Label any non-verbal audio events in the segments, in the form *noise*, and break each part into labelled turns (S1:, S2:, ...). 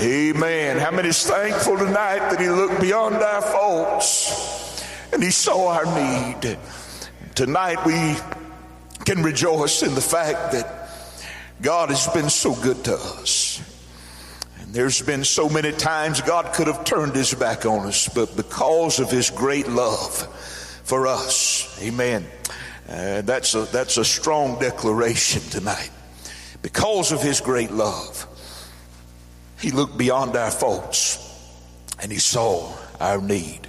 S1: Amen. How many is thankful tonight that He looked beyond our faults and He saw our need? Tonight we can rejoice in the fact that God has been so good to us. And there's been so many times God could have turned His back on us, but because of His great love for us, Amen. Uh, that's a that's a strong declaration tonight. Because of His great love. He looked beyond our faults and he saw our need.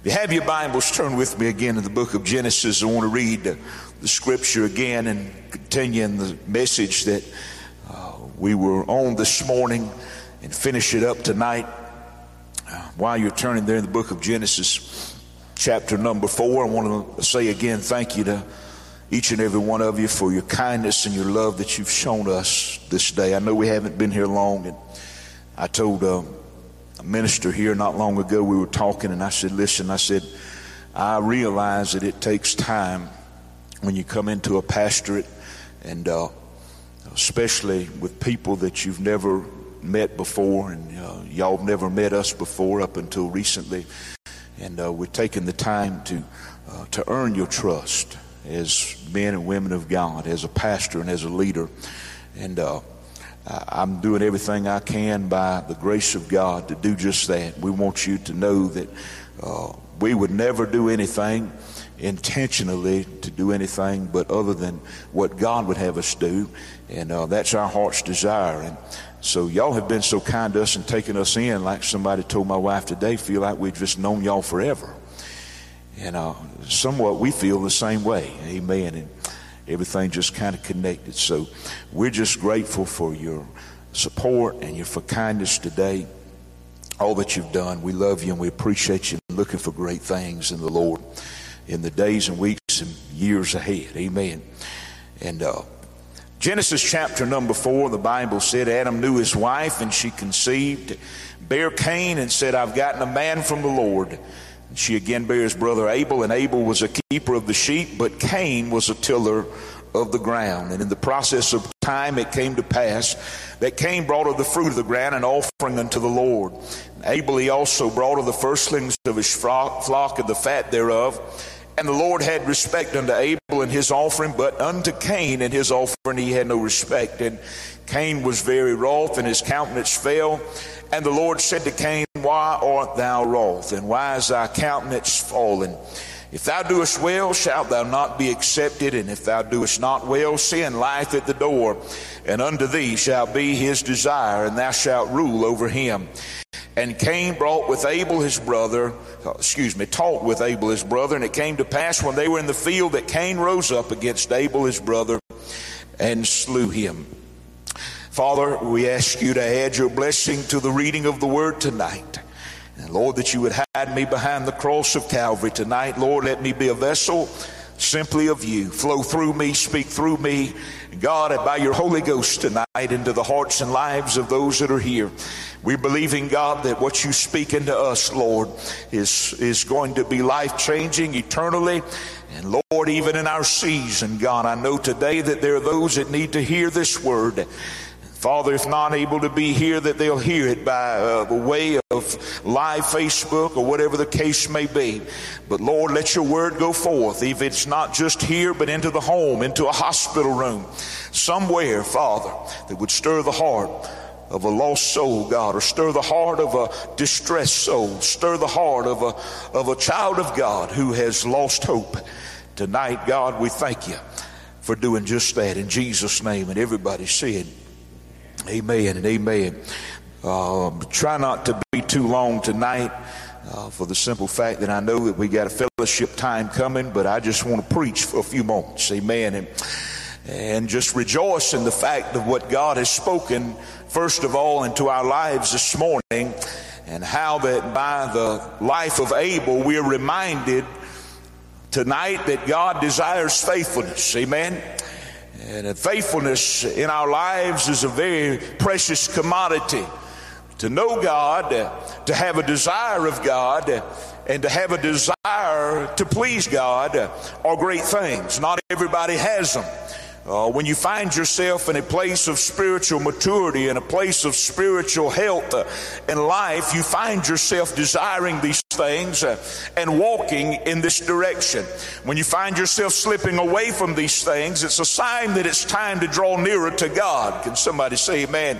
S1: If you have your Bibles, turn with me again to the book of Genesis. I want to read the, scripture again and continue in the message that uh, we were on this morning and finish it up tonight. Uh, while you're turning there in the book of Genesis, chapter number four, I want to say again thank you to each and every one of you for your kindness and your love that you've shown us this day. I know we haven't been here long, and I told uh, a minister here not long ago, we were talking, and I said, Listen, I said, I realize that it takes time when you come into a pastorate, and uh, especially with people that you've never met before, and uh, y'all have never met us before up until recently. And uh, we're taking the time to, uh, to earn your trust as men and women of God, as a pastor and as a leader. And uh, I'm doing everything I can by the grace of God to do just that. We want you to know that uh, we would never do anything intentionally to do anything but other than what God would have us do. And uh, that's our heart's desire. And so y'all have been so kind to us and taken us in, like somebody told my wife today, feel like we've just known y'all forever. And uh, somewhat we feel the same way. Amen. And everything just kind of connected. So we're just grateful for your support and your for kindness today. All that you've done, we love you and we appreciate you. Looking for great things in the Lord in the days and weeks and years ahead. Amen. And uh, Genesis chapter number four, the Bible said Adam knew his wife and she conceived, bare Cain, and said, I've gotten a man from the Lord. She again bears brother Abel, and Abel was a keeper of the sheep, but Cain was a tiller of the ground. And in the process of time, it came to pass that Cain brought of the fruit of the ground an offering unto the Lord. Abel he also brought of the firstlings of his flock and the fat thereof. And the Lord had respect unto Abel and his offering, but unto Cain and his offering he had no respect. And Cain was very wroth, and his countenance fell. And the Lord said to Cain, Why art thou wroth, and why is thy countenance fallen? If thou doest well, shalt thou not be accepted, and if thou doest not well, sin lieth at the door, and unto thee shall be his desire, and thou shalt rule over him. And Cain brought with Abel his brother, excuse me, talked with Abel his brother, and it came to pass when they were in the field that Cain rose up against Abel his brother and slew him. Father, we ask you to add your blessing to the reading of the word tonight. And Lord, that you would hide me behind the cross of Calvary tonight. Lord, let me be a vessel simply of you. Flow through me, speak through me. God, by your Holy Ghost tonight into the hearts and lives of those that are here. We believe in God that what you speak into us, Lord, is, is going to be life changing eternally. And Lord, even in our season, God, I know today that there are those that need to hear this word. Father, if not able to be here, that they'll hear it by uh, the way of live Facebook or whatever the case may be. But Lord, let your word go forth, if it's not just here, but into the home, into a hospital room, somewhere, Father, that would stir the heart of a lost soul, God, or stir the heart of a distressed soul, stir the heart of a, of a child of God who has lost hope. Tonight, God, we thank you for doing just that in Jesus' name. And everybody said, Amen and amen. Uh, try not to be too long tonight uh, for the simple fact that I know that we got a fellowship time coming, but I just want to preach for a few moments. Amen. And, and just rejoice in the fact of what God has spoken, first of all, into our lives this morning, and how that by the life of Abel, we are reminded tonight that God desires faithfulness. Amen. And faithfulness in our lives is a very precious commodity. To know God, to have a desire of God, and to have a desire to please God are great things. Not everybody has them. Uh, when you find yourself in a place of spiritual maturity, in a place of spiritual health uh, in life, you find yourself desiring these things uh, and walking in this direction. When you find yourself slipping away from these things, it's a sign that it's time to draw nearer to God. Can somebody say amen?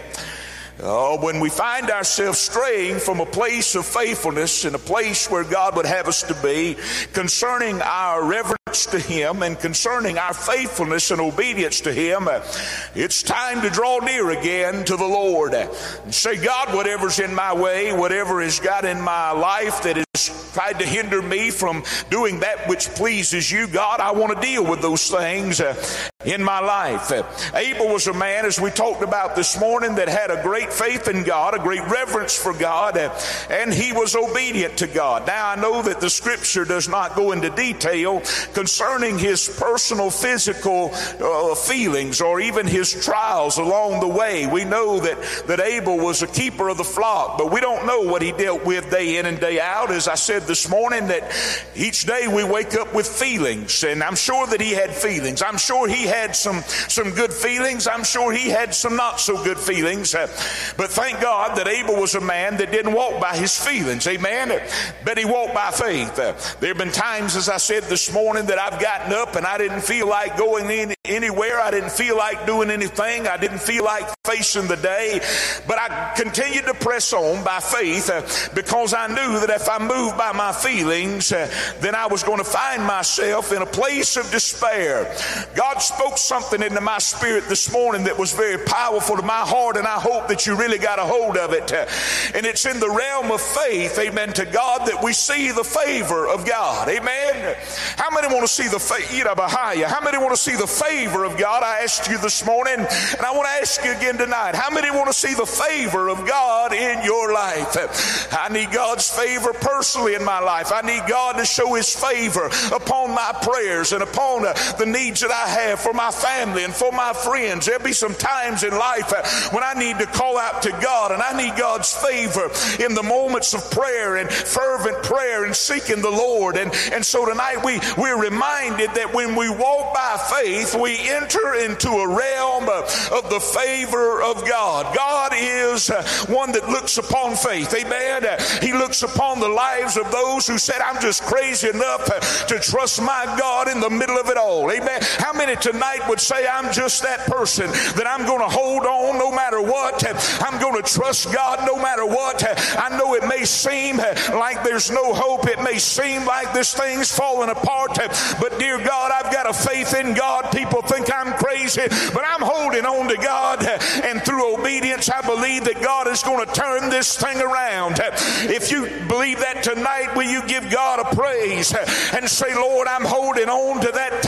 S1: Oh, when we find ourselves straying from a place of faithfulness and a place where God would have us to be concerning our reverence to Him and concerning our faithfulness and obedience to Him, it's time to draw near again to the Lord. And say, God, whatever's in my way, whatever has got in my life that has tried to hinder me from doing that which pleases you, God, I want to deal with those things in my life. Uh, Abel was a man, as we talked about this morning, that had a great faith in God, a great reverence for God, uh, and he was obedient to God. Now, I know that the scripture does not go into detail concerning his personal physical uh, feelings or even his trials along the way. We know that, that Abel was a keeper of the flock, but we don't know what he dealt with day in and day out. As I said this morning, that each day we wake up with feelings, and I'm sure that he had feelings. I'm sure he had had some, some good feelings. I'm sure he had some not so good feelings. Uh, but thank God that Abel was a man that didn't walk by his feelings. Amen. But he walked by faith. Uh, there have been times, as I said this morning, that I've gotten up and I didn't feel like going in anywhere. I didn't feel like doing anything. I didn't feel like facing the day. But I continued to press on by faith uh, because I knew that if I moved by my feelings, uh, then I was going to find myself in a place of despair. God spoke something into my spirit this morning that was very powerful to my heart, and I hope that you really got a hold of it. And it's in the realm of faith, amen, to God that we see the favor of God. Amen. How many want to see the favor? How many want to see the favor? favor of God. I asked you this morning, and I want to ask you again tonight. How many want to see the favor of God in your life? I need God's favor personally in my life. I need God to show His favor upon my prayers and upon uh, the needs that I have for my family and for my friends. There'll be some times in life uh, when I need to call out to God, and I need God's favor in the moments of prayer and fervent prayer and seeking the Lord. And, and so tonight we, we're reminded that when we walk by faith, we enter into a realm of the favor of God. God is uh, one that looks upon faith. Amen. Uh, he looks upon the lives of those who said, I'm just crazy enough to trust my God in the middle of it all. Amen. How many tonight would say, I'm just that person that I'm going to hold on no matter what? I'm going to trust God no matter what. I know it may seem like there's no hope. It may seem like this thing's falling apart. But dear God, I've got a faith in God. People think I'm crazy, but I'm holding on to God. And through obedience, I believe that God is going to turn this thing around. If you believe that tonight, will you give God a praise and say, Lord, I'm holding on to that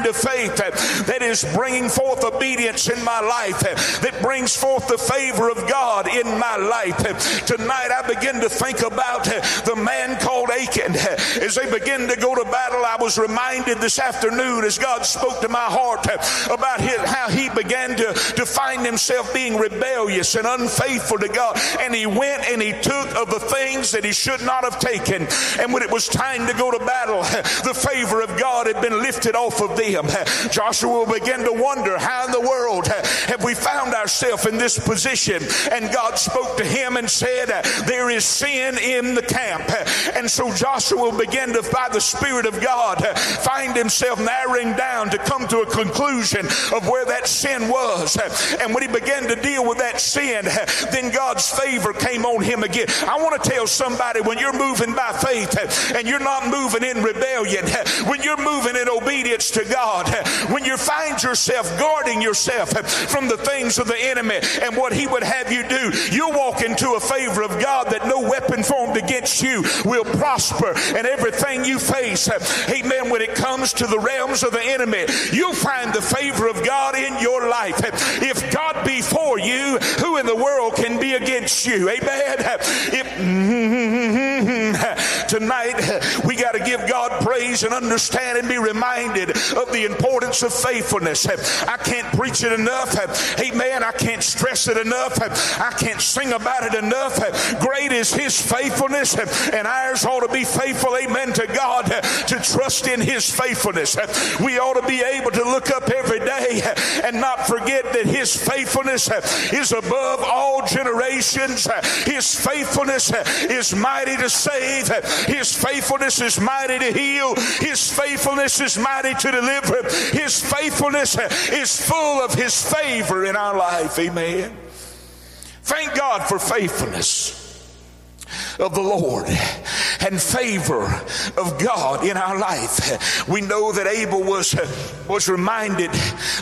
S1: kind of faith that is bringing forth obedience in my life, that brings forth the favor of God in my life. Tonight, I begin to think about the man called Achan. As they begin to go to battle, I was reminded this afternoon as God spoke to my heart about how he began to, to find himself being rebellious and unfaithful to God. And he went and he took of the things that he should not have taken. And when it was time to go to battle, the favor of God had been lifted off of them. *laughs* Joshua begin to wonder how in the world have we found ourselves in this position. And God spoke to him and said, There is sin in the camp. And so Joshua began to, by the Spirit of God, find himself narrowing down to come to a conclusion of where that sin was. And when he began to deal with that sin, then God's favor came on him again. I want to tell somebody when you're moving by faith and you're not moving in rebellion, when you're moving in obedience to God, when you find yourself guarding yourself from the things of the enemy and what he would have you do, you'll walk into a favor of God that no weapon formed against you will prosper. And everything you face, amen, when it comes to the realms of the enemy, you'll find the favor of God in your life. If God be for you, who in the world can be against you? Amen. If, *laughs* *laughs* tonight we got to give God praise and understand and be reminded of the importance of faithfulness. I can't preach it enough. Amen. I can't stress it enough. I can't sing about it enough. Great is His faithfulness, and ours ought to be faithful, amen, to God, to trust in His faithfulness. We ought to be able to look up every day and not forget that His faithfulness is above all generations. His faithfulness is mighty to save. His faithfulness is mighty to heal. His faithfulness is mighty to deliver. His faithfulness is full of His favor in our life. Amen. Thank God for faithfulness of the Lord and favor of God in our life. We know that Abel was, was reminded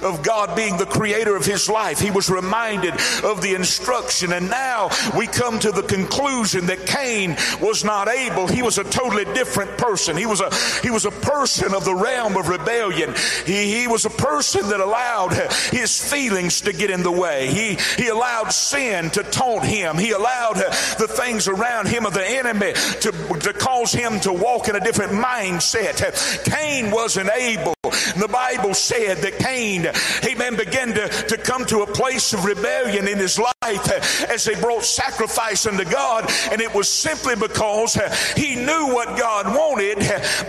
S1: of God being the creator of his life. He was reminded of the instruction. And now we come to the conclusion that Cain was not Abel. He was a totally different person. He was a, he was a person of the realm of rebellion. He, he was a person that allowed his feelings to get in the way. He, he allowed sin to taunt him. He allowed the things around him of the enemy to, to cause him to walk in a different mindset. Cain wasn't able. The Bible said that Cain, amen, began to, to come to a place of rebellion in his life as they brought sacrifice unto God. And it was simply because he knew what God wanted,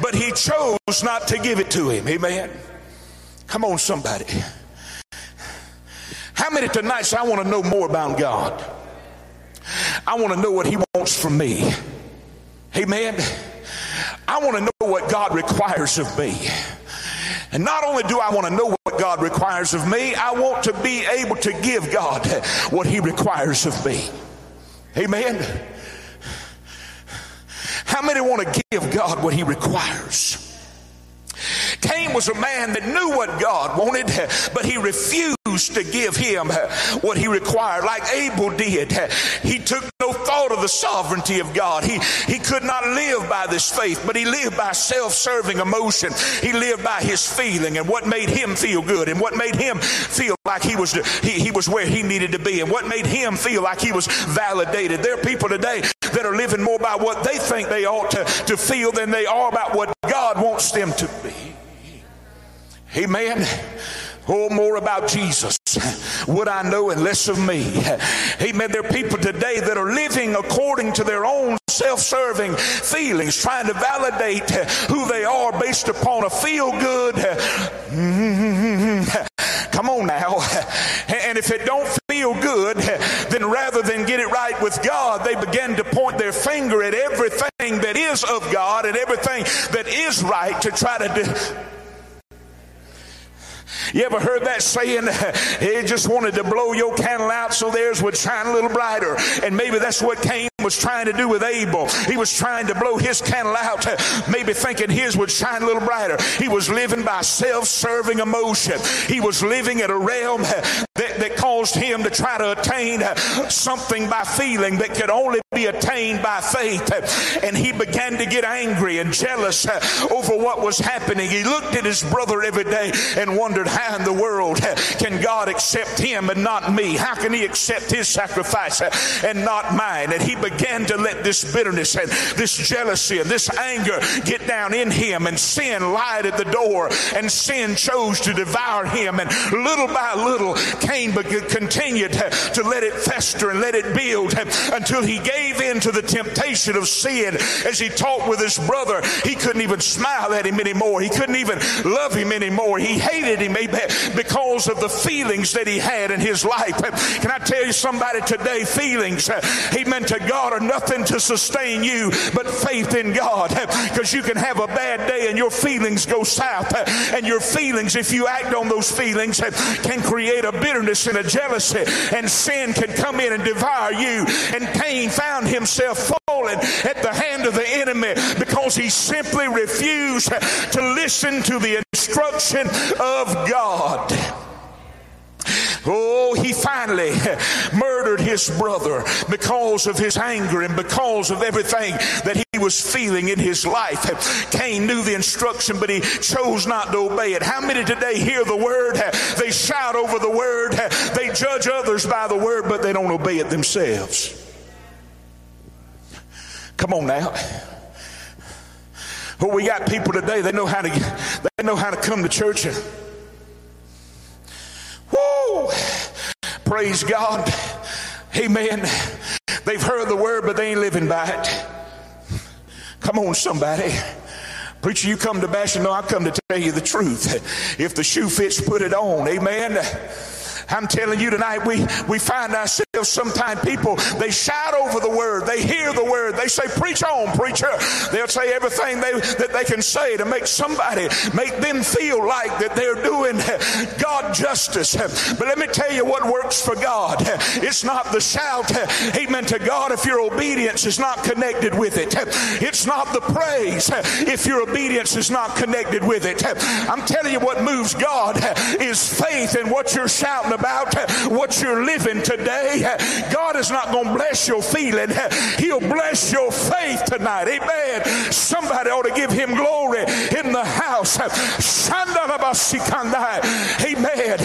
S1: but he chose not to give it to him. Amen. Come on, somebody. How many tonight say, I want to know more about God? I want to know what He wants from me. Amen. I want to know what God requires of me. And not only do I want to know what God requires of me, I want to be able to give God what He requires of me. Amen. How many want to give God what He requires? Cain was a man that knew what God wanted, but he refused to give him what he required, like Abel did. He took no thought of the sovereignty of God. He, he could not live by this faith, but he lived by self serving emotion. He lived by his feeling and what made him feel good and what made him feel like he was, he, he was where he needed to be and what made him feel like he was validated. There are people today that are living more by what they think they ought to, to feel than they are about what God wants them to be. Amen. Oh, more about Jesus. Would I know and less of me? Amen. There are people today that are living according to their own self serving feelings, trying to validate who they are based upon a feel good. Come on now. And if it don't feel good, then rather than get it right with God, they begin to point their finger at everything that is of God and everything that is right to try to. You ever heard that saying? *laughs* He just wanted to blow your candle out so theirs would shine a little brighter. And maybe that's what Cain was trying to do with Abel. He was trying to blow his candle out, *laughs* maybe thinking his would shine a little brighter. He was living by self serving emotion. He was living in a realm *laughs* that caused him to try to attain something by feeling that could only be attained by faith. And he began to get angry and jealous over what was happening. He looked at his brother every day and wondered, how in the world can God accept him and not me? How can he accept his sacrifice and not mine? And he began to let this bitterness and this jealousy and this anger get down in him, and sin lied at the door, and sin chose to devour him. And little by little, Cain continued to let it fester and let it build until he gave in to the temptation of sin. As he talked with his brother, he couldn't even smile at him anymore. He couldn't even love him anymore. He hated him because of the feelings that he had in his life. Can I tell you somebody today, feelings, amen, to God are nothing to sustain you but faith in God. Because you can have a bad day and your feelings go south. And your feelings, if you act on those feelings, can create a bitterness and a jealousy. Jealousy and sin can come in and devour you. And Cain found himself falling at the hand of the enemy because he simply refused to listen to the instruction of God. Oh, he finally murdered his brother because of his anger and because of everything that he was feeling in his life. Cain knew the instruction, but he chose not to obey it. How many today hear the word? They shout over the word. They judge others by the word, but they don't obey it themselves. Come on now. Well, we got people today, they know how to they know how to come to church *sighs* praise God. Amen. They've heard the word, but they ain't living by it. Come on, somebody. Preacher, you come to bash no, I come to tell you the truth. If the shoe fits, put it on. Amen. I'm telling you tonight, we, we find ourselves sometimes people, they shout over the word, they hear the word, they say, Preach on, preacher. They'll say everything they, that they can say to make somebody, make them feel like that they're doing God justice. But let me tell you what works for God. It's not the shout, amen to God, if your obedience is not connected with it. It's not the praise if your obedience is not connected with it. I'm telling you what moves God is faith in what you're shouting about what you're living today. God is not going to bless your feeling. He'll bless your faith tonight. Amen. Somebody ought to give him glory in the house. Amen.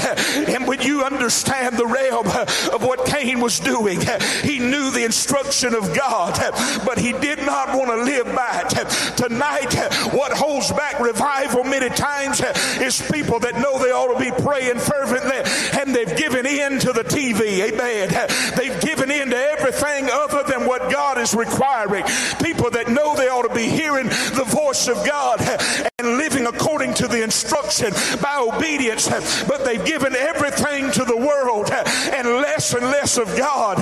S1: And when you understand the realm of what Cain was doing, he knew the instruction of God, but he did not want to live by it. Tonight, what holds back revival many times is people that know they ought to be praying fervently and They've given in to the TV. Amen. They've given in to everything other than what God is requiring. People that know they ought to be hearing the voice of God and living according to the instruction by obedience, but they've given everything to the world and less and less of God.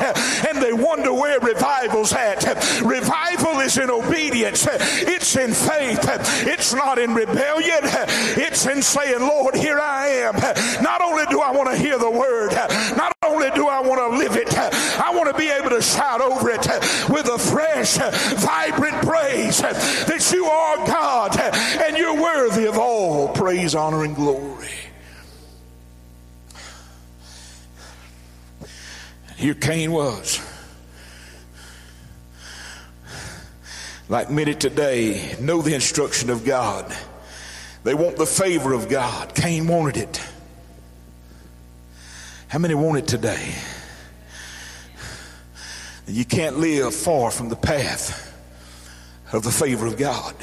S1: And they wonder where revival's at. Revival is in obedience, it's in faith, it's not in rebellion, it's in saying, Lord, here I am. Not only do I want to hear the word. Not only do I want to live it, I want to be able to shout over it with a fresh, vibrant praise that you are God and you're worthy of all praise, honor, and glory. Here Cain was. Like many today, know the instruction of God. They want the favor of God. Cain wanted it. How many want it today? You can't live far from the path of the favor of God.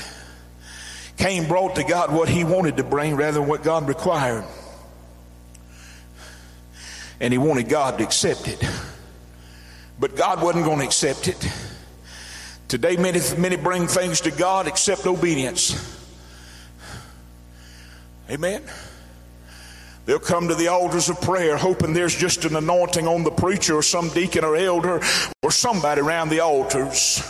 S1: Cain brought to God what he wanted to bring rather than what God required. And he wanted God to accept it. But God wasn't going to accept it. Today, many, many bring things to God except obedience. Amen. They'll come to the altars of prayer hoping there's just an anointing on the preacher or some deacon or elder or somebody around the altars.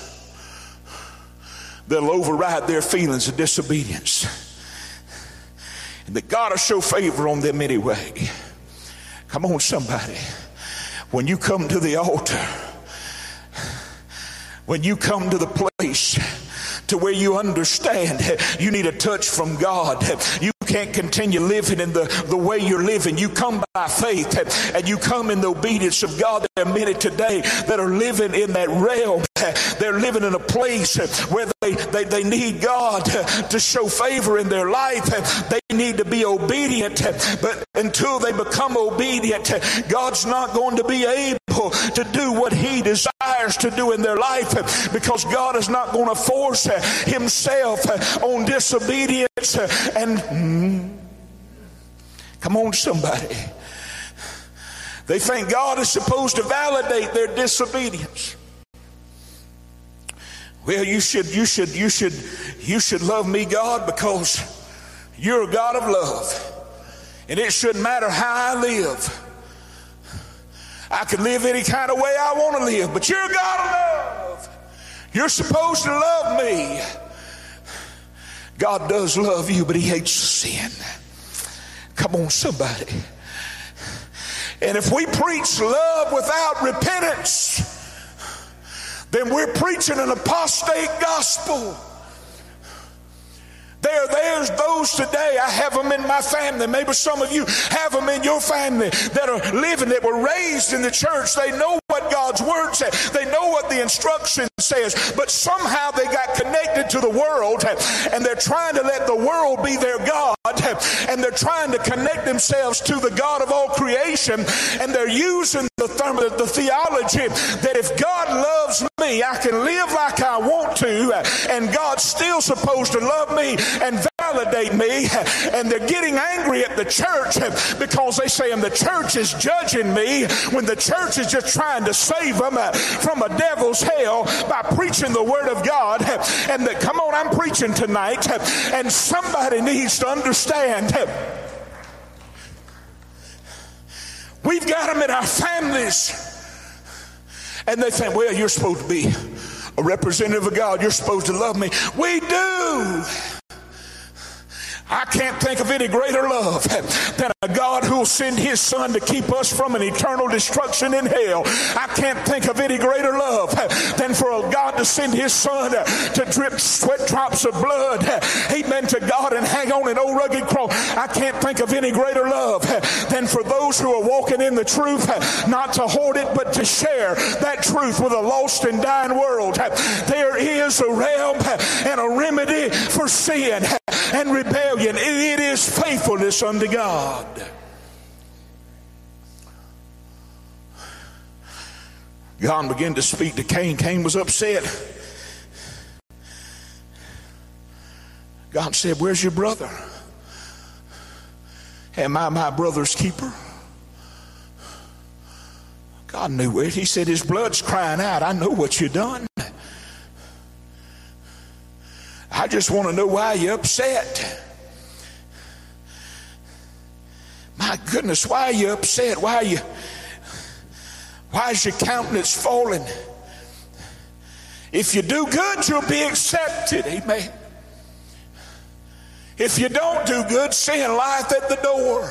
S1: They'll override their feelings of disobedience. And that God will show favor on them anyway. Come on, somebody. When you come to the altar, when you come to the place to where you understand you need a touch from God, you can't continue living in the, the way you're living. You come by faith and you come in the obedience of God. There are many today that are living in that realm. They're living in a place where they, they, they need God to show favor in their life. They need to be obedient. But until they become obedient, God's not going to be able to do what He desires to do in their life because God is not going to force Himself on disobedience and mm, Come on, somebody. They think God is supposed to validate their disobedience. Well, you should, you should, you should, you should love me, God, because you're a God of love. And it shouldn't matter how I live. I can live any kind of way I want to live, but you're a God of love. You're supposed to love me. God does love you, but He hates sin. Come on, somebody. And if we preach love without repentance, then we're preaching an apostate gospel. There, there's those today. I have them in my family. Maybe some of you have them in your family that are living, that were raised in the church. They know what God's word says. They know what the instruction says, but somehow they got connected to the world and they're trying to let the world be their God and they're trying to connect themselves to the God of all creation and they're using the, the theology that if God loves me. I can live like I want to, and God's still supposed to love me and validate me. And they're getting angry at the church because they say, and the church is judging me when the church is just trying to save them from a devil's hell by preaching the word of God. And that, come on, I'm preaching tonight, and somebody needs to understand. We've got them in our families. And they think, well, you're supposed to be a representative of God. You're supposed to love me. We do. I can't think of any greater love than a God who will send his son to keep us from an eternal destruction in hell. I can't think of any greater love than for a God to send his son to drip sweat drops of blood, amen, to God and hang on an old rugged cross. I can't think of any greater love than for those who are walking in the truth, not to hoard it, but to share that truth with a lost and dying world. There is a realm and a remedy for sin and rebellion. It is faithfulness unto God. God began to speak to Cain. Cain was upset. God said, Where's your brother? Am I my brother's keeper? God knew it. He said, His blood's crying out. I know what you've done. I just want to know why you're upset. My goodness, why are you upset? Why are you why is your countenance falling? If you do good, you'll be accepted. Amen. If you don't do good, sin lieth at the door.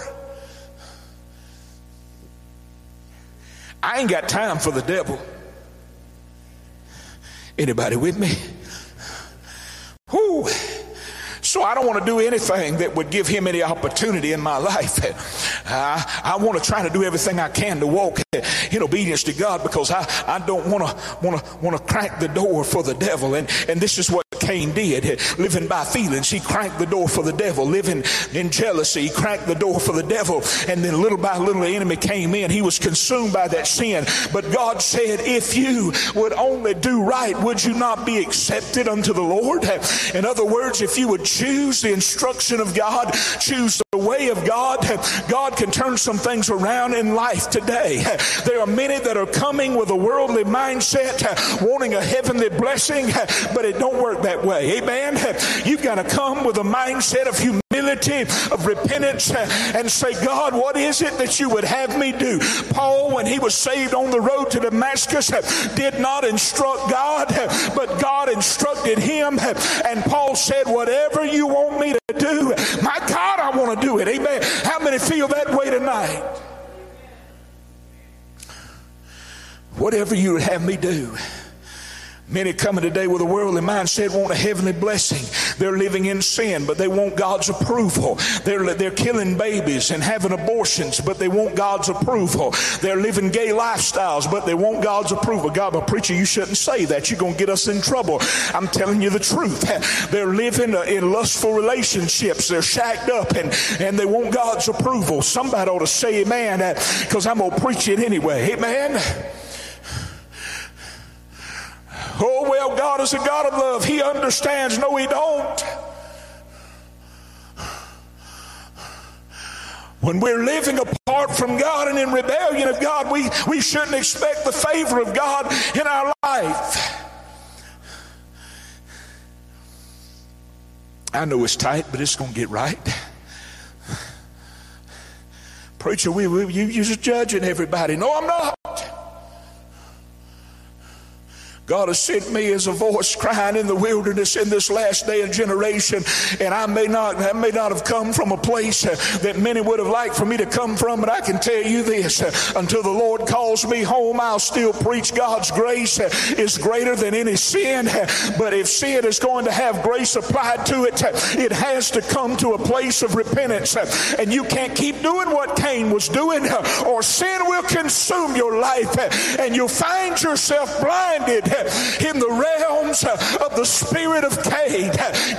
S1: I ain't got time for the devil. Anybody with me? Whoo. So I don't want to do anything that would give him any opportunity in my life. Uh, *laughs* I want to try to do everything I can to walk *laughs* in obedience to God because I, I don't want to want to want to crack the door for the devil. And and this is what Cain did, living by feelings. He cracked the door for the devil, living in jealousy. He cracked the door for the devil. And then little by little, the enemy came in. He was consumed by that sin. But God said, If you would only do right, would you not be accepted unto the Lord? In other words, if you would choose the instruction of God, choose the way of God, God can turn some things around in life today. There are many that are coming with a worldly mindset, wanting a heavenly blessing, but it don't work that way. Amen. You've got to come with a mindset of humility, of repentance, and say, God, what is it that you would have me do? Paul, when he was saved on the road to Damascus, did not instruct God, but God instructed him. And Paul said, Whatever you want me to do, my God, I want to do it. Amen. How many feel that way tonight? Whatever you have me do. Many coming today with a worldly mindset want a heavenly blessing. They're living in sin, but they want God's approval. They're, they're killing babies and having abortions, but they want God's approval. They're living gay lifestyles, but they want God's approval. God, but preacher, you shouldn't say that. You're going to get us in trouble. I'm telling you the truth. They're living in lustful relationships. They're shacked up and, and they want God's approval. Somebody ought to say amen because I'm going to preach it anyway. Amen. Oh, well, God is a God of love. He understands. No, He don't. When we're living apart from God and in rebellion of God, we, we shouldn't expect the favor of God in our life. I know it's tight, but it's going to get right. Preacher, we, we, you, you're just judging everybody. No, I'm not. God has sent me as a voice crying in the wilderness in this last day and generation. And I may not, I may not have come from a place uh, that many would have liked for me to come from, but I can tell you this uh, until the Lord calls me home, I'll still preach God's grace uh, is greater than any sin. But if sin is going to have grace applied to it, it has to come to a place of repentance. And you can't keep doing what Cain was doing, or sin will consume your life, and you'll find yourself blinded in the realms of the spirit of Cain.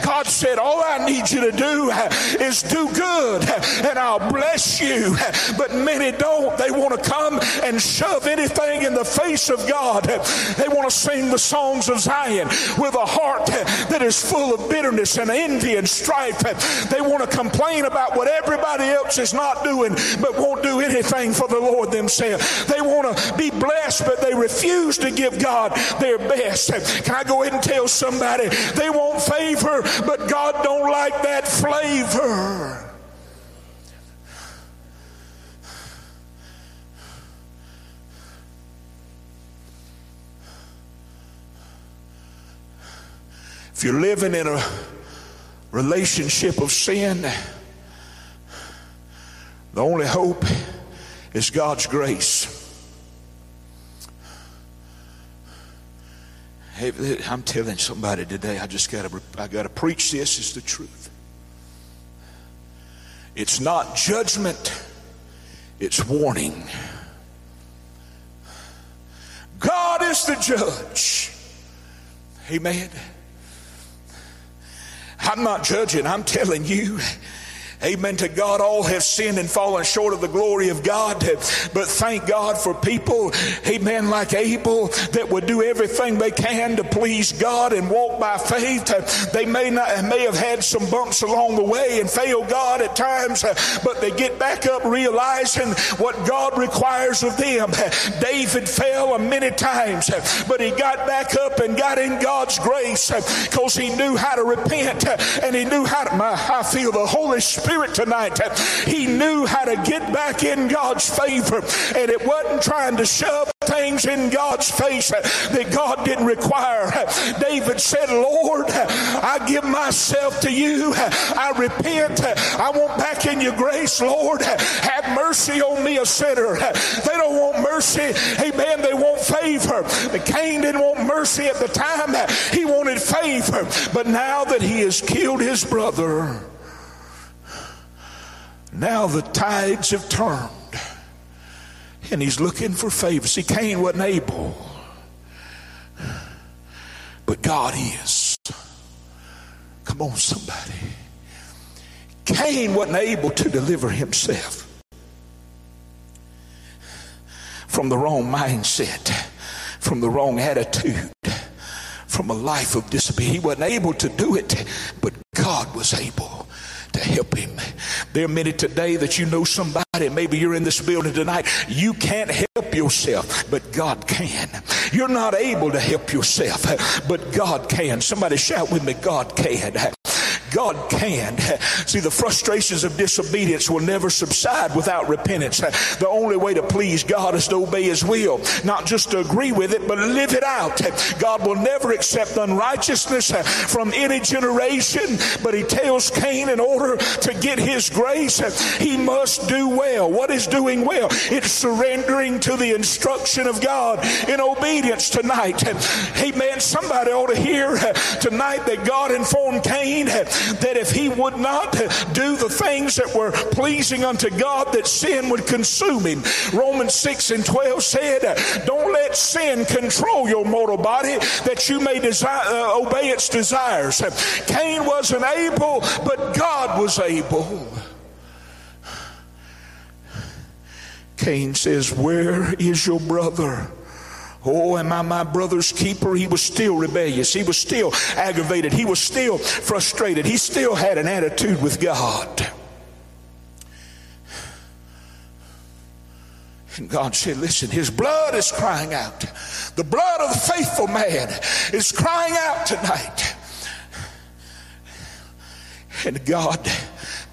S1: God said, All I need you to do is do good and I'll bless you. But many don't. They want to come and shove anything in the face of God. They want to sing the songs of Zion with a heart that is full of bitterness and envy and strife. They want to complain about what everybody else is not doing, but won't do anything for the Lord themselves. They want to be blessed, but they refuse to give God their best. Can I go ahead and tell somebody they want favor, but God don't like that flavor. If you're living in a relationship of sin, the only hope is God's grace. I'm telling somebody today, I just got to I got to preach this is the truth. It's not judgment, it's warning. God is the judge. Amen. I'm not judging, I'm telling you. Amen to God. All have sinned and fallen short of the glory of God. But thank God for people, amen, like Abel that would do everything they can to please God and walk by faith. They may not may have had some bumps along the way and fail God at times, but they get back up realizing what God requires of them. David fell a many times, but he got back up and got in God's grace because he knew how to repent and he knew how to. my, I feel the Holy Spirit Spirit tonight. He knew how to get back in God's favor, and it wasn't trying to shove things in God's face that God didn't require. David said, Lord, I give myself to you. I repent. I want back in your grace, Lord. Have mercy on me, a sinner. They don't want mercy. Amen. They want favor. Cain didn't want mercy at the time. He wanted favor. But now that he has killed his brother, now the tides have turned and he's looking for favor. See, Cain wasn't able, but God is. Come on, somebody. Cain wasn't able to deliver himself from the wrong mindset, from the wrong attitude, from a life of disobedience. He wasn't able to do it, but God was able to help him. There are many today that you know somebody, maybe you're in this building tonight, you can't help yourself, but God can. You're not able to help yourself, but God can. Somebody shout with me, God can. God can. See, the frustrations of disobedience will never subside without repentance. The only way to please God is to obey His will, not just to agree with it, but live it out. God will never accept unrighteousness from any generation, but He tells Cain in order to get His grace, he must do well. What is doing well? It's surrendering to the instruction of God in obedience tonight. Amen. Somebody ought to hear tonight that God informed Cain that if he would not do the things that were pleasing unto God, that sin would consume him. Romans 6 and 12 said, Don't let sin control your mortal body that you may desire, uh, obey its desires. Cain wasn't able, but God was able. Cain says, Where is your brother? Oh, am I my brother's keeper? He was still rebellious. He was still aggravated. He was still frustrated. He still had an attitude with God. And God said, Listen, his blood is crying out. The blood of the faithful man is crying out tonight. And God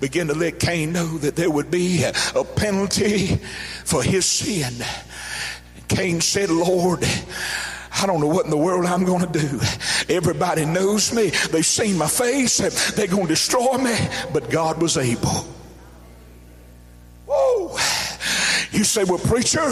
S1: began to let Cain know that there would be a penalty for his sin. Cain said, Lord, I don't know what in the world I'm going to do. Everybody knows me. They've seen my face. They're going to destroy me. But God was able. Whoa. You say, Well, preacher,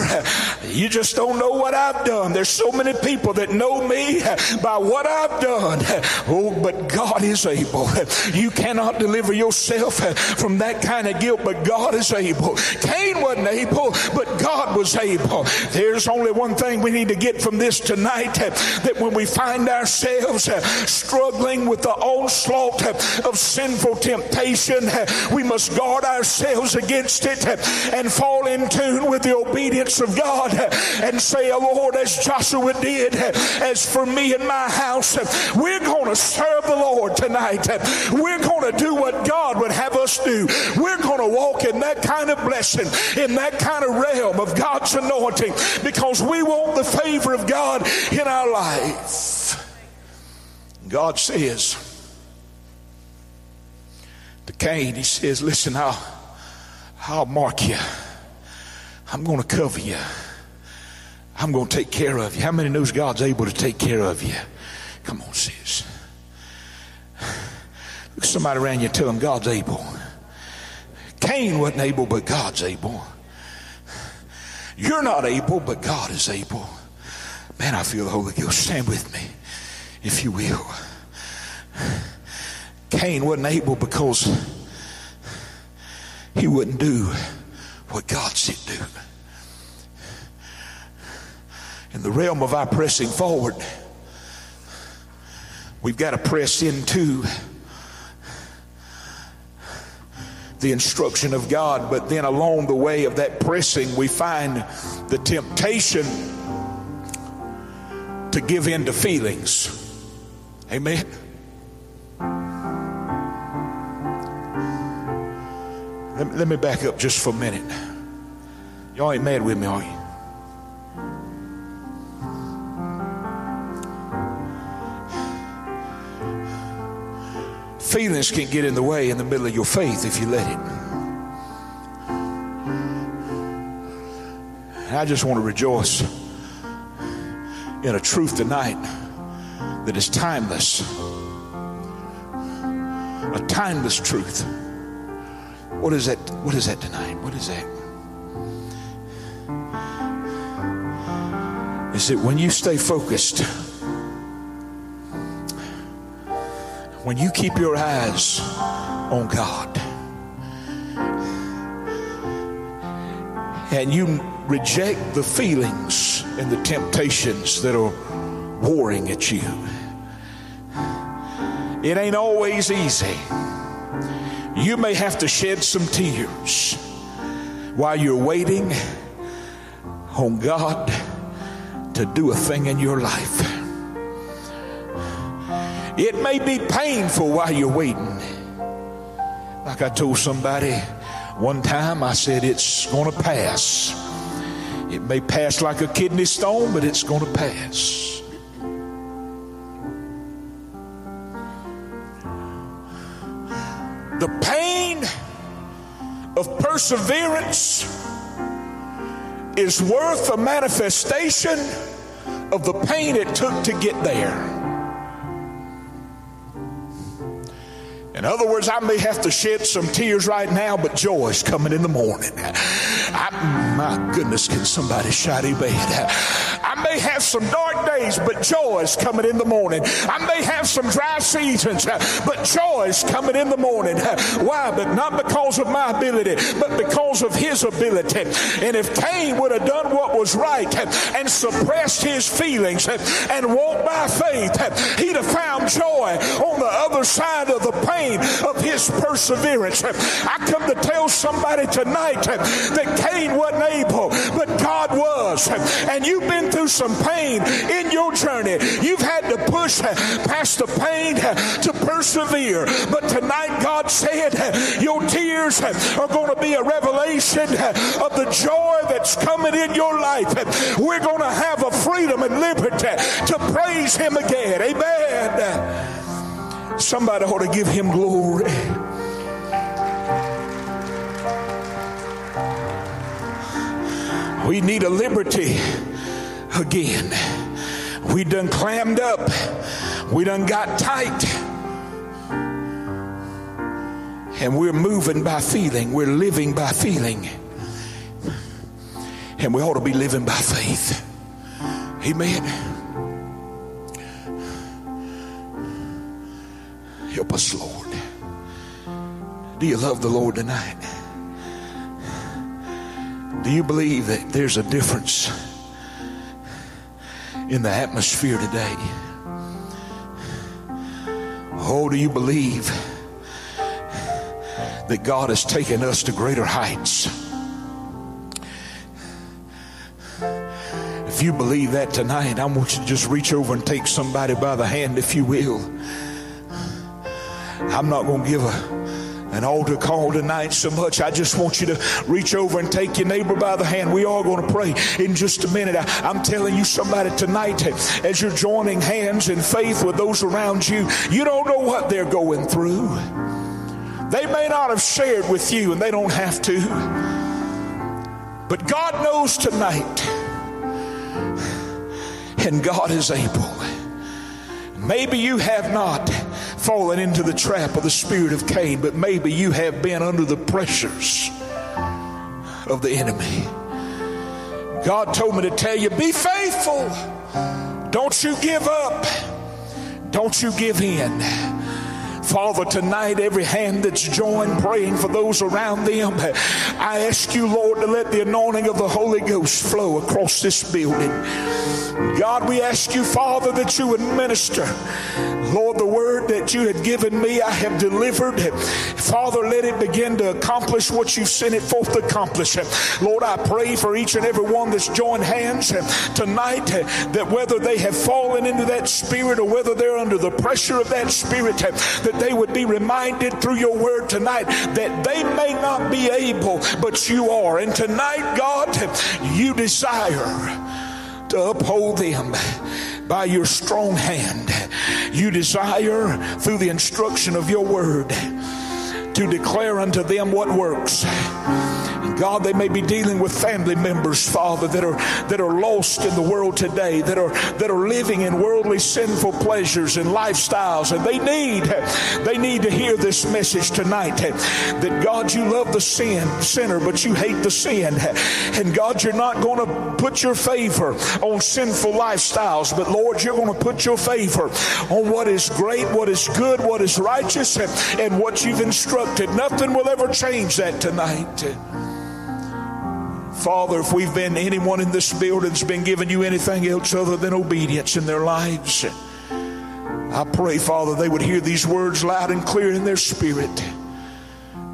S1: you just don't know what I've done. There's so many people that know me by what I've done. Oh, but God is able. You cannot deliver yourself from that kind of guilt, but God is able. Cain wasn't able, but God was able. There's only one thing we need to get from this tonight that when we find ourselves struggling with the onslaught of sinful temptation, we must guard ourselves against it and fall in tune with the obedience of God and say, oh Lord, as Joshua did, as for me and my house, we're going to serve the Lord tonight. We're going to do what God would have us do. We're going to walk in that kind of blessing, in that kind of realm of God's anointing because we want the favor of God in our life. God says to Cain, He says, Listen, I'll, I'll mark you. I'm going to cover you. I'm going to take care of you. How many knows God's able to take care of you? Come on, sis. Look somebody around you and tell them God's able. Cain wasn't able, but God's able. You're not able, but God is able. Man, I feel the Holy Ghost. Stand with me, if you will. Cain wasn't able because he wouldn't do what God said do. In the realm of our pressing forward, we've got to press into the instruction of God, but then along the way of that pressing, we find the temptation to give in to feelings. Amen. Let me, let me back up just for a minute. Y'all ain't mad with me, are you? Feelings can get in the way in the middle of your faith if you let it. And I just want to rejoice in a truth tonight that is timeless. A timeless truth. What is that? What is that tonight? What is that? Is it when you stay focused? when you keep your eyes on God and you reject the feelings and the temptations that are warring at you. It ain't always easy. You may have to shed some tears while you're waiting on God to do a thing in your life. It may be painful while you're waiting. Like I told somebody one time, I said, it's going to pass. It may pass like a kidney stone, but it's going to pass. The of perseverance is worth a manifestation of the pain it took to get there. In other words, I may have to shed some tears right now, but joy is coming in the morning. I, my goodness, can somebody shout amen? I may have some dark days, but joy is coming in the morning. I may have some dry seasons, but joy coming in the morning. *laughs* Why? But not because of my ability, but because of his ability. And if Cain would have done what was right and suppressed his feelings and walked by faith, he'd have found joy on the other side of the pain of his perseverance. I come to tell somebody tonight that Cain wasn't able, but God was. And you've been through some pain in your journey. You've had to push past the pain to persevere. But tonight, God said, Your tears are going to be a revelation of the joy that's coming in your life. We're going to have a freedom and liberty to praise Him again. Amen. Somebody ought to give him glory. We need a liberty again. We done clammed up. We done got tight. And we're moving by feeling. We're living by feeling. And we ought to be living by faith. Amen. Help us, Lord. Do you love the Lord tonight? Do you believe that there's a difference in the atmosphere today? Oh, do you believe that God has taken us to greater heights? If you believe that tonight, I want you to just reach over and take somebody by the hand, if you will. I'm not going to give a an altar call tonight so much. I just want you to reach over and take your neighbor by the hand. We are going to pray in just a minute. I, am telling you, somebody tonight, as you're joining hands in faith with those around you, you don't know what they're going through. They may not have shared with you, and they don't have to. But God knows tonight, and God is able. Maybe you have not fallen into the trap of the spirit of Cain, but maybe you have been under the pressures of the enemy. God told me to tell you be faithful. Don't you give up. Don't you give in. Father, tonight, every hand that's joined praying for those around them, I ask you, Lord, to let the anointing of the Holy Ghost flow across this building. God, we ask you, Father, that you would minister. Lord, the word that you had given me, I have delivered. Father, let it begin to accomplish what you've sent it forth to accomplish. Lord, I pray for each and every one that's joined hands tonight that whether they have fallen into that spirit or whether they're under the pressure of that spirit, that they would be reminded through your word tonight that they may not be able, but you are. And tonight, God, you desire to uphold them by your strong hand. You desire, through the instruction of your word, to declare unto them what works God, they may be dealing with family members, Father, that are that are lost in the world today, that are that are living in worldly sinful pleasures and lifestyles, and they need they need to hear this message tonight that God, you love the sin sinner, but you hate the sin, and God, you're not going to put your favor on sinful lifestyles, but Lord, you're going to put your favor on what is great, what is good, what is righteous, and what you've instructed. Nothing will ever change that tonight. Father, if we've been anyone in this building's been giving you anything else other than obedience in their lives, I pray, Father, they would hear these words loud and clear in their spirit.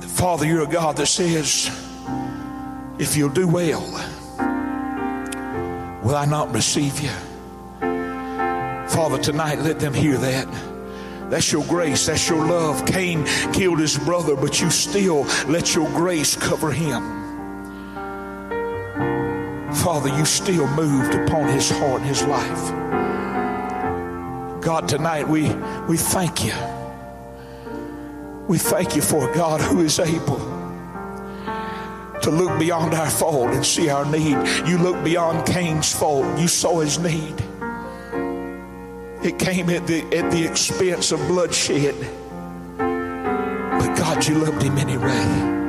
S1: Father, you're a God that says, if you'll do well, will I not receive you? Father, tonight let them hear that. That's your grace. That's your love. Cain killed his brother, but you still let your grace cover him. Father, you still moved upon his heart and his life. God, tonight we, we thank you. We thank you for God who is able to look beyond our fault and see our need. You look beyond Cain's fault. You saw his need. It came at the, at the expense of bloodshed. But God, you loved him anyway.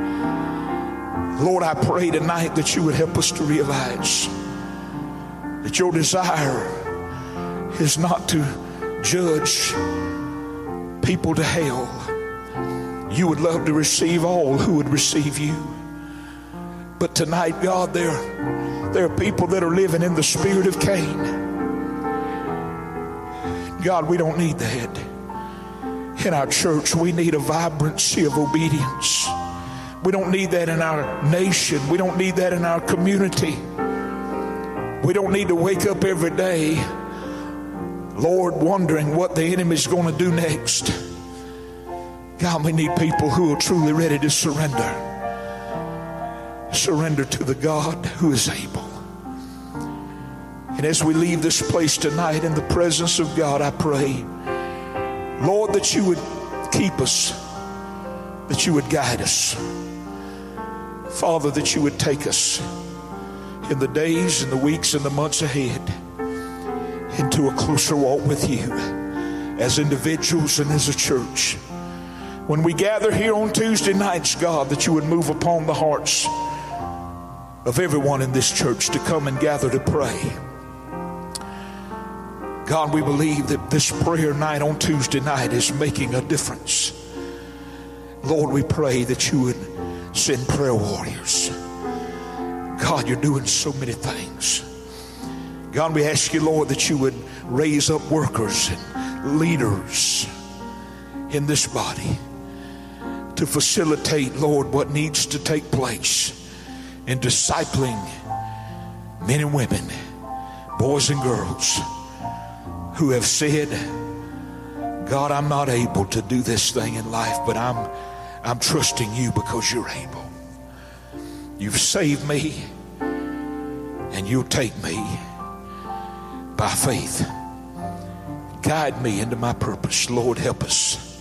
S1: Lord, I pray tonight that you would help us to realize that your desire is not to judge people to hell. You would love to receive all who would receive you. But tonight, God, there, there are people that are living in the spirit of Cain. God, we don't need that. In our church, we need a vibrancy of obedience. We don't need that in our nation. We don't need that in our community. We don't need to wake up every day, Lord, wondering what the enemy's going to do next. God, we need people who are truly ready to surrender. Surrender to the God who is able. And as we leave this place tonight in the presence of God, I pray, Lord, that you would keep us, that you would guide us. Father, that you would take us in the days and the weeks and the months ahead into a closer walk with you as individuals and as a church. When we gather here on Tuesday nights, God, that you would move upon the hearts of everyone in this church to come and gather to pray. God, we believe that this prayer night on Tuesday night is making a difference. Lord, we pray that you would send prayer warriors. God, you're doing so many things. God, we ask you, Lord, that you would raise up workers and leaders in this body to facilitate, Lord, what needs to take place in discipling men and women, boys and girls who have said, God, I'm not able to do this thing in life, but I'm, I'm trusting you because you're able. You've saved me, and you'll take me by faith. Guide me into my purpose. Lord, help us.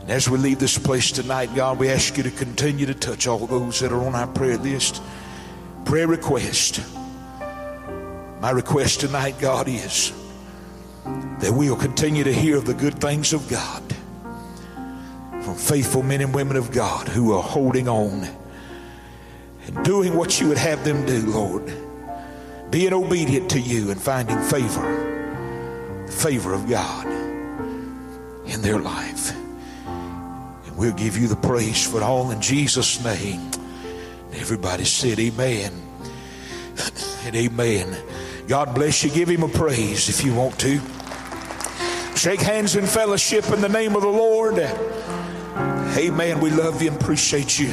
S1: And as we leave this place tonight, God, we ask you to continue to touch all those that are on our prayer list. Prayer request. My request tonight, God, is that we'll continue to hear of the good things of God faithful men and women of God who are holding on and doing what you would have them do, Lord. Being obedient to you and finding favor, the favor of God in their life. And we'll give you the praise for it all in Jesus' name. Everybody said amen *clears throat* and amen. God bless you. Give him a praise if you want to. Shake hands in fellowship in the name of the Lord. Amen. We love you and appreciate you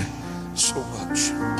S1: so much.